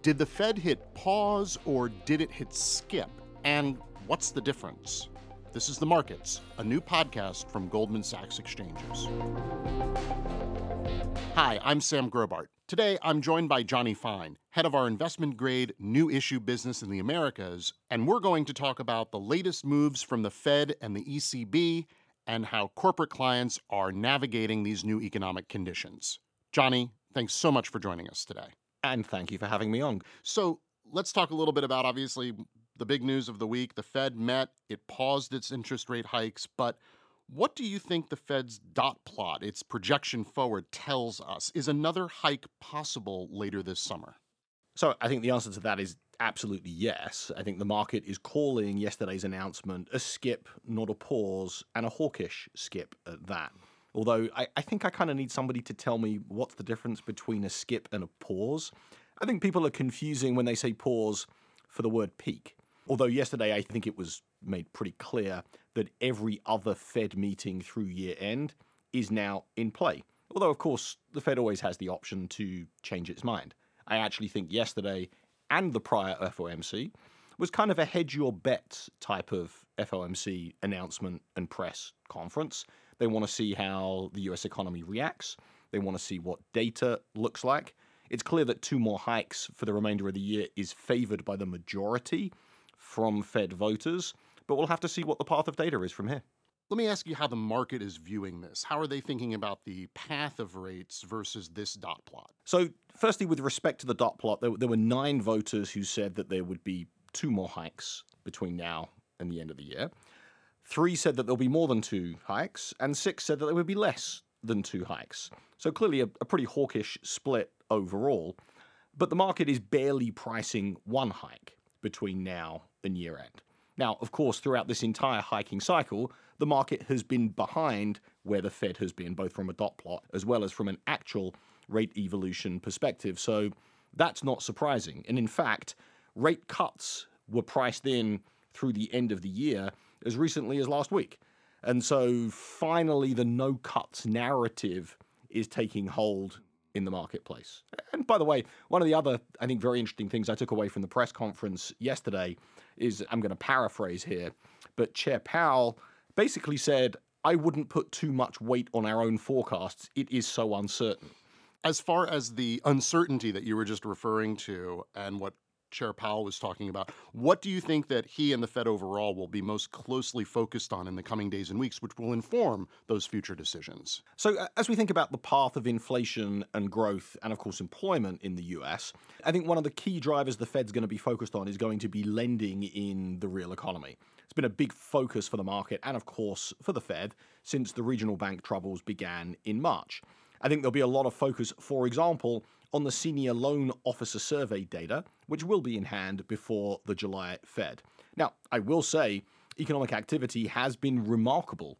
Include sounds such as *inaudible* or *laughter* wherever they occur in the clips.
Did the Fed hit pause or did it hit skip? And what's the difference? This is The Markets, a new podcast from Goldman Sachs Exchanges. Hi, I'm Sam Grobart. Today, I'm joined by Johnny Fine, head of our investment grade new issue business in the Americas, and we're going to talk about the latest moves from the Fed and the ECB and how corporate clients are navigating these new economic conditions. Johnny, thanks so much for joining us today. And thank you for having me on. So, let's talk a little bit about obviously the big news of the week. The Fed met, it paused its interest rate hikes, but what do you think the Fed's dot plot, its projection forward, tells us? Is another hike possible later this summer? So I think the answer to that is absolutely yes. I think the market is calling yesterday's announcement a skip, not a pause, and a hawkish skip at that. Although I, I think I kind of need somebody to tell me what's the difference between a skip and a pause. I think people are confusing when they say pause for the word peak. Although yesterday I think it was made pretty clear that every other Fed meeting through year end is now in play. Although, of course, the Fed always has the option to change its mind. I actually think yesterday and the prior FOMC was kind of a hedge your bets type of FOMC announcement and press conference. They want to see how the US economy reacts, they want to see what data looks like. It's clear that two more hikes for the remainder of the year is favored by the majority from Fed voters, but we'll have to see what the path of data is from here. Let me ask you how the market is viewing this. How are they thinking about the path of rates versus this dot plot? So, firstly, with respect to the dot plot, there, there were nine voters who said that there would be two more hikes between now and the end of the year. Three said that there'll be more than two hikes, and six said that there would be less than two hikes. So, clearly, a, a pretty hawkish split overall. But the market is barely pricing one hike between now and year end. Now, of course, throughout this entire hiking cycle, the market has been behind where the Fed has been, both from a dot plot as well as from an actual rate evolution perspective. So that's not surprising. And in fact, rate cuts were priced in through the end of the year as recently as last week. And so finally, the no cuts narrative is taking hold in the marketplace. And by the way, one of the other, I think, very interesting things I took away from the press conference yesterday is I'm going to paraphrase here, but Chair Powell basically said, I wouldn't put too much weight on our own forecasts. It is so uncertain. As far as the uncertainty that you were just referring to and what Chair Powell was talking about. What do you think that he and the Fed overall will be most closely focused on in the coming days and weeks, which will inform those future decisions? So, as we think about the path of inflation and growth, and of course, employment in the US, I think one of the key drivers the Fed's going to be focused on is going to be lending in the real economy. It's been a big focus for the market and, of course, for the Fed since the regional bank troubles began in March. I think there'll be a lot of focus, for example, on the senior loan officer survey data, which will be in hand before the July Fed. Now, I will say economic activity has been remarkable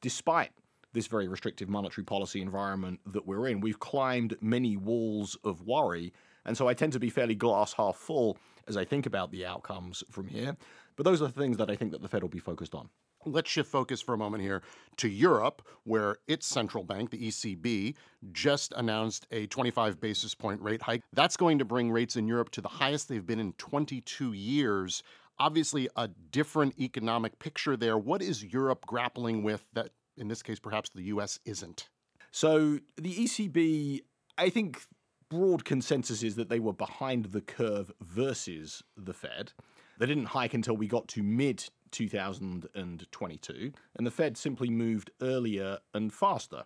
despite this very restrictive monetary policy environment that we're in. We've climbed many walls of worry, and so I tend to be fairly glass half full as I think about the outcomes from here. But those are the things that I think that the Fed will be focused on. Let's shift focus for a moment here to Europe, where its central bank, the ECB, just announced a 25 basis point rate hike. That's going to bring rates in Europe to the highest they've been in 22 years. Obviously, a different economic picture there. What is Europe grappling with that, in this case, perhaps the US isn't? So, the ECB, I think broad consensus is that they were behind the curve versus the Fed. They didn't hike until we got to mid 2022, and the Fed simply moved earlier and faster.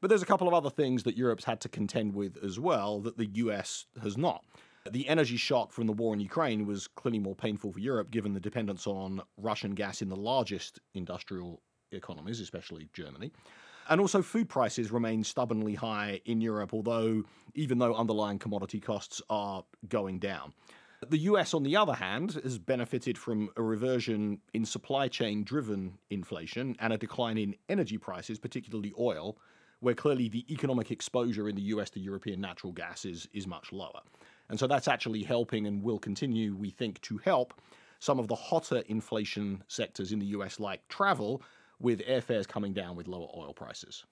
But there's a couple of other things that Europe's had to contend with as well that the US has not. The energy shock from the war in Ukraine was clearly more painful for Europe given the dependence on Russian gas in the largest industrial economies, especially Germany. And also, food prices remain stubbornly high in Europe, although, even though underlying commodity costs are going down. The US, on the other hand, has benefited from a reversion in supply chain driven inflation and a decline in energy prices, particularly oil, where clearly the economic exposure in the US to European natural gas is, is much lower. And so that's actually helping and will continue, we think, to help some of the hotter inflation sectors in the US, like travel, with airfares coming down with lower oil prices.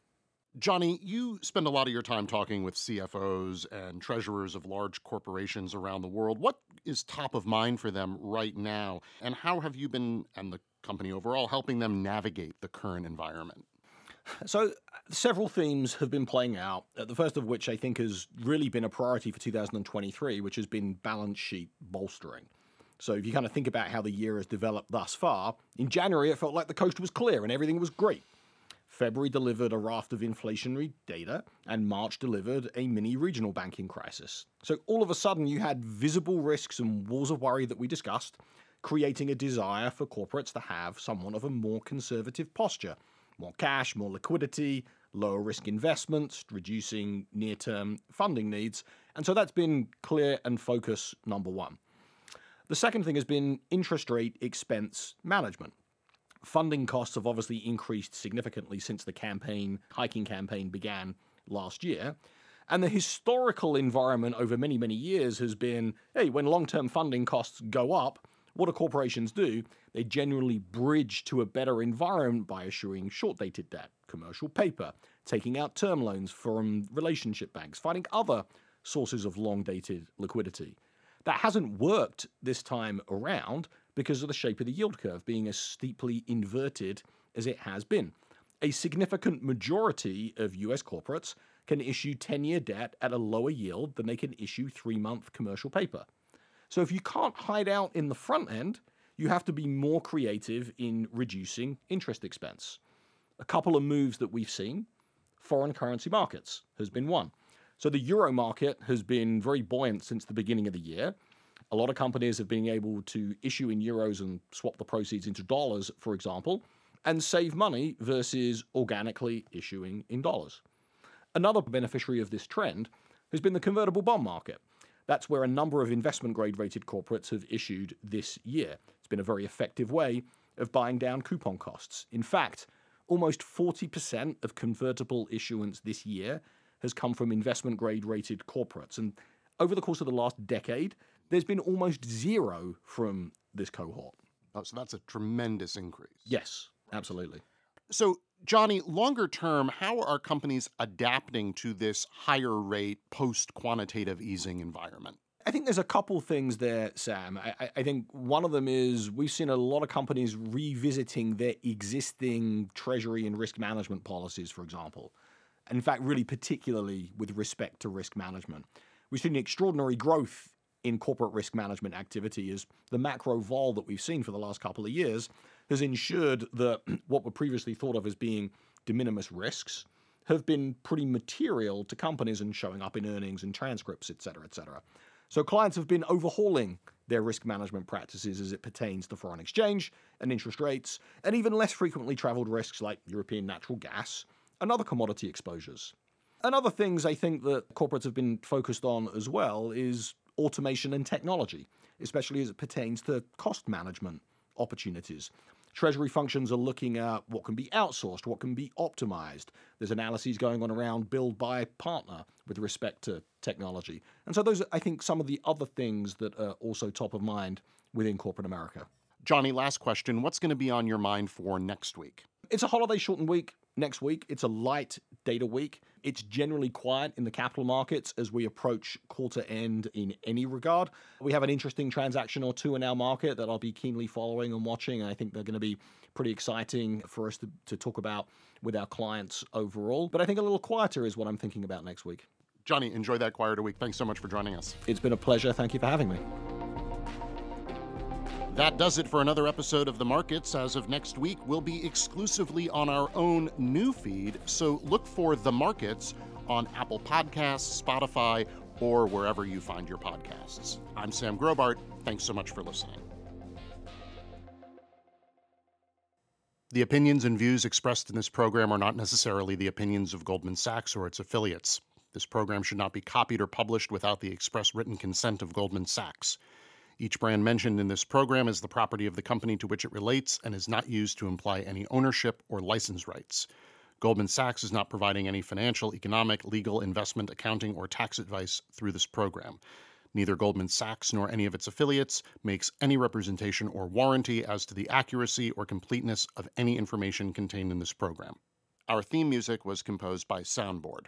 Johnny, you spend a lot of your time talking with CFOs and treasurers of large corporations around the world. What is top of mind for them right now? And how have you been, and the company overall, helping them navigate the current environment? So, several themes have been playing out. Uh, the first of which I think has really been a priority for 2023, which has been balance sheet bolstering. So, if you kind of think about how the year has developed thus far, in January it felt like the coast was clear and everything was great. February delivered a raft of inflationary data, and March delivered a mini regional banking crisis. So all of a sudden, you had visible risks and walls of worry that we discussed, creating a desire for corporates to have somewhat of a more conservative posture more cash, more liquidity, lower risk investments, reducing near term funding needs. And so that's been clear and focus number one. The second thing has been interest rate expense management funding costs have obviously increased significantly since the campaign, hiking campaign began last year. And the historical environment over many, many years has been hey, when long term funding costs go up, what do corporations do? They generally bridge to a better environment by issuing short dated debt, commercial paper, taking out term loans from relationship banks, finding other sources of long dated liquidity. That hasn't worked this time around because of the shape of the yield curve being as steeply inverted as it has been. A significant majority of US corporates can issue 10 year debt at a lower yield than they can issue three month commercial paper. So if you can't hide out in the front end, you have to be more creative in reducing interest expense. A couple of moves that we've seen foreign currency markets has been one. So the euro market has been very buoyant since the beginning of the year. A lot of companies have been able to issue in euros and swap the proceeds into dollars, for example, and save money versus organically issuing in dollars. Another beneficiary of this trend has been the convertible bond market. That's where a number of investment grade rated corporates have issued this year. It's been a very effective way of buying down coupon costs. In fact, almost 40% of convertible issuance this year has come from investment grade rated corporates. And over the course of the last decade, there's been almost zero from this cohort. Oh, so that's a tremendous increase. Yes, absolutely. So, Johnny, longer term, how are companies adapting to this higher rate post quantitative easing environment? I think there's a couple things there, Sam. I, I, think one of them is we've seen a lot of companies revisiting their existing treasury and risk management policies, for example. And in fact, really particularly with respect to risk management. We've seen extraordinary growth in corporate risk management activity is the macro vol that we've seen for the last couple of years has ensured that *clears throat* what were previously thought of as being de minimis risks have been pretty material to companies and showing up in earnings and transcripts, et cetera, et cetera. So clients have been overhauling their risk management practices as it pertains to foreign exchange and interest rates, and even less frequently traveled risks like European natural gas and other commodity exposures. And other things I think that corporates have been focused on as well is automation and technology, especially as it pertains to cost management opportunities. Treasury functions are looking at what can be outsourced, what can be optimized. There's analyses going on around build, buy, partner with respect to technology. And so, those are, I think, some of the other things that are also top of mind within corporate America. Johnny, last question. What's going to be on your mind for next week? It's a holiday shortened week next week. It's a light data week. It's generally quiet in the capital markets as we approach quarter end in any regard. We have an interesting transaction or two in our market that I'll be keenly following and watching. And I think they're going to be pretty exciting for us to, to talk about with our clients overall. But I think a little quieter is what I'm thinking about next week. Johnny, enjoy that quieter week. Thanks so much for joining us. It's been a pleasure. Thank you for having me. That does it for another episode of The Markets. As of next week, we'll be exclusively on our own new feed, so look for The Markets on Apple Podcasts, Spotify, or wherever you find your podcasts. I'm Sam Grobart. Thanks so much for listening. The opinions and views expressed in this program are not necessarily the opinions of Goldman Sachs or its affiliates. This program should not be copied or published without the express written consent of Goldman Sachs. Each brand mentioned in this program is the property of the company to which it relates and is not used to imply any ownership or license rights. Goldman Sachs is not providing any financial, economic, legal, investment, accounting, or tax advice through this program. Neither Goldman Sachs nor any of its affiliates makes any representation or warranty as to the accuracy or completeness of any information contained in this program. Our theme music was composed by Soundboard.